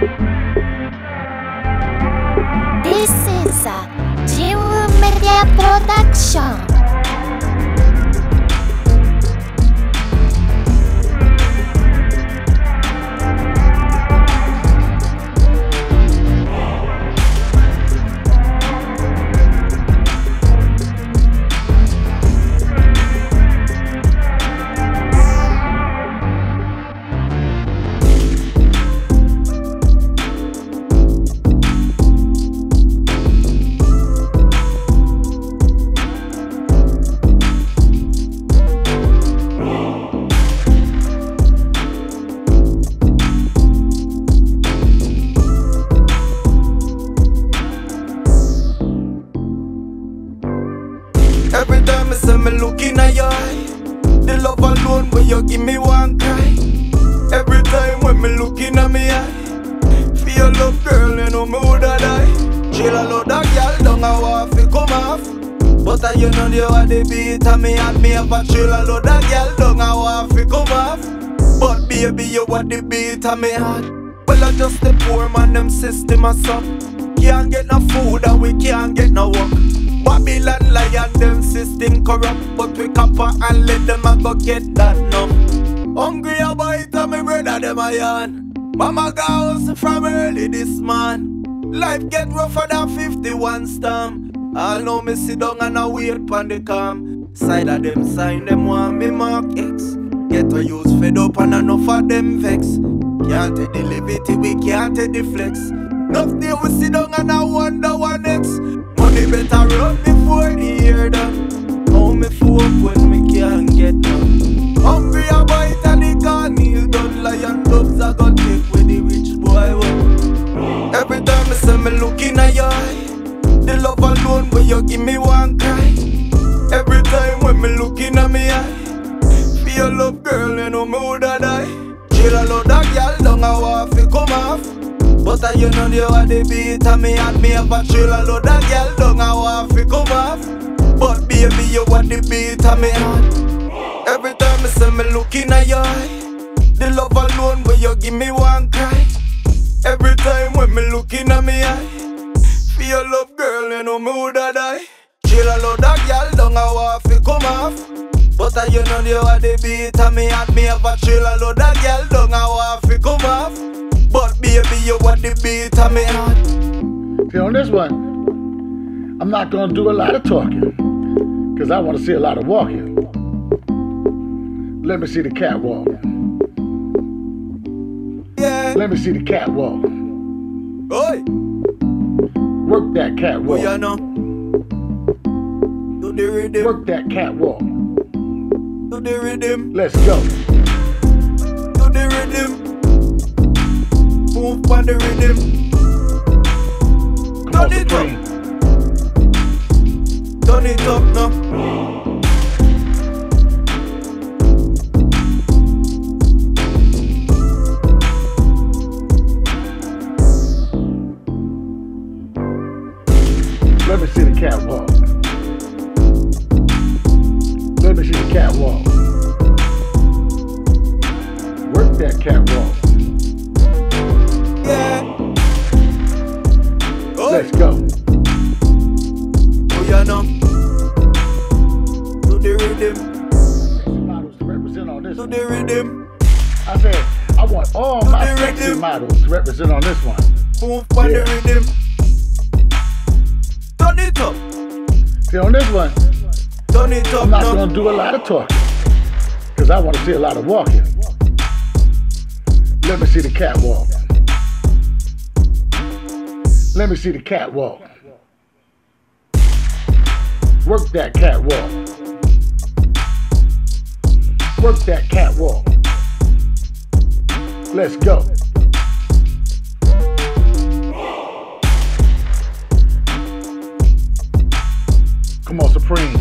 This is a Media production. Every time I say me look in your eye, the love alone when you give me one cry. Every time when me look in me eye, feel love girl, you know me woulda die. Chill a lot of down a walk fi come off. But I you know you are the beat and me and me have a chill a lot of down a walk fi come off. But baby you are what the beat and me heart. Well I just the poor man them system a suck. Can't get no food and we can't get no work. Babylon lion, them system corrupt, but we copper and let them a go get that now. Hungry a bite and me brother them a yarn. Mama goes from early this man. Life get rougher than 51 storm. All know me sit down and I wait pon the calm. Side of them sign them want me mark X. Get a use fed up and enough of them vex. Can't take the liberty, we can't take the flex. Day we sit down and I wonder what next. Money better run before the year done. How me folk when me can't get none. Hungry a bite and the can kneel done. Lion dubs I got take with the rich boy one. Every time I say me look in your eye, the love alone when you give me one cry. Every time when me look in me eye, feel love girl you know me woulda die. Chill a lot of girl But I you know you are the beat and me and me have a chill a load of girl down a walk fi come off. But baby you are the beat and me heart. Every time I say me look in your eye, the love alone when you give me one cry. Every time when me look in me eye, feel love girl you know me woulda die. Chill a load of girl down a walk fi come off. But I you know you are the beat and me and me have a chill a load of girl down a walk fi come off. Baby you are the beat me heart. See, on this one, I'm not to do a lot of talking because I want to see a lot of walking. Let me see the catwalk. Yeah. Let me see the catwalk. Oi. Work that catwalk. yeah no. Do the rhythm. Work that catwalk. Do the rhythm. Let's go. The rhythm. Turn it up. Turn it up now. Let me see the catwalk. Let me see the catwalk. Work that catwalk. Let's go. oh yeah no. Do the rhythm. Models to represent on this Do one. the rhythm. I said, I want all my Do the sexy rhythm. models to represent on this one. Move on Yeah. the rhythm. Turn it up. See, on this one, Turn it up I'm not now. going to do a lot of talking because I want to see a lot of walking. Let me see the catwalk. Let me see the catwalk. Work that catwalk. Work that catwalk. Let's go. Come on, Supreme.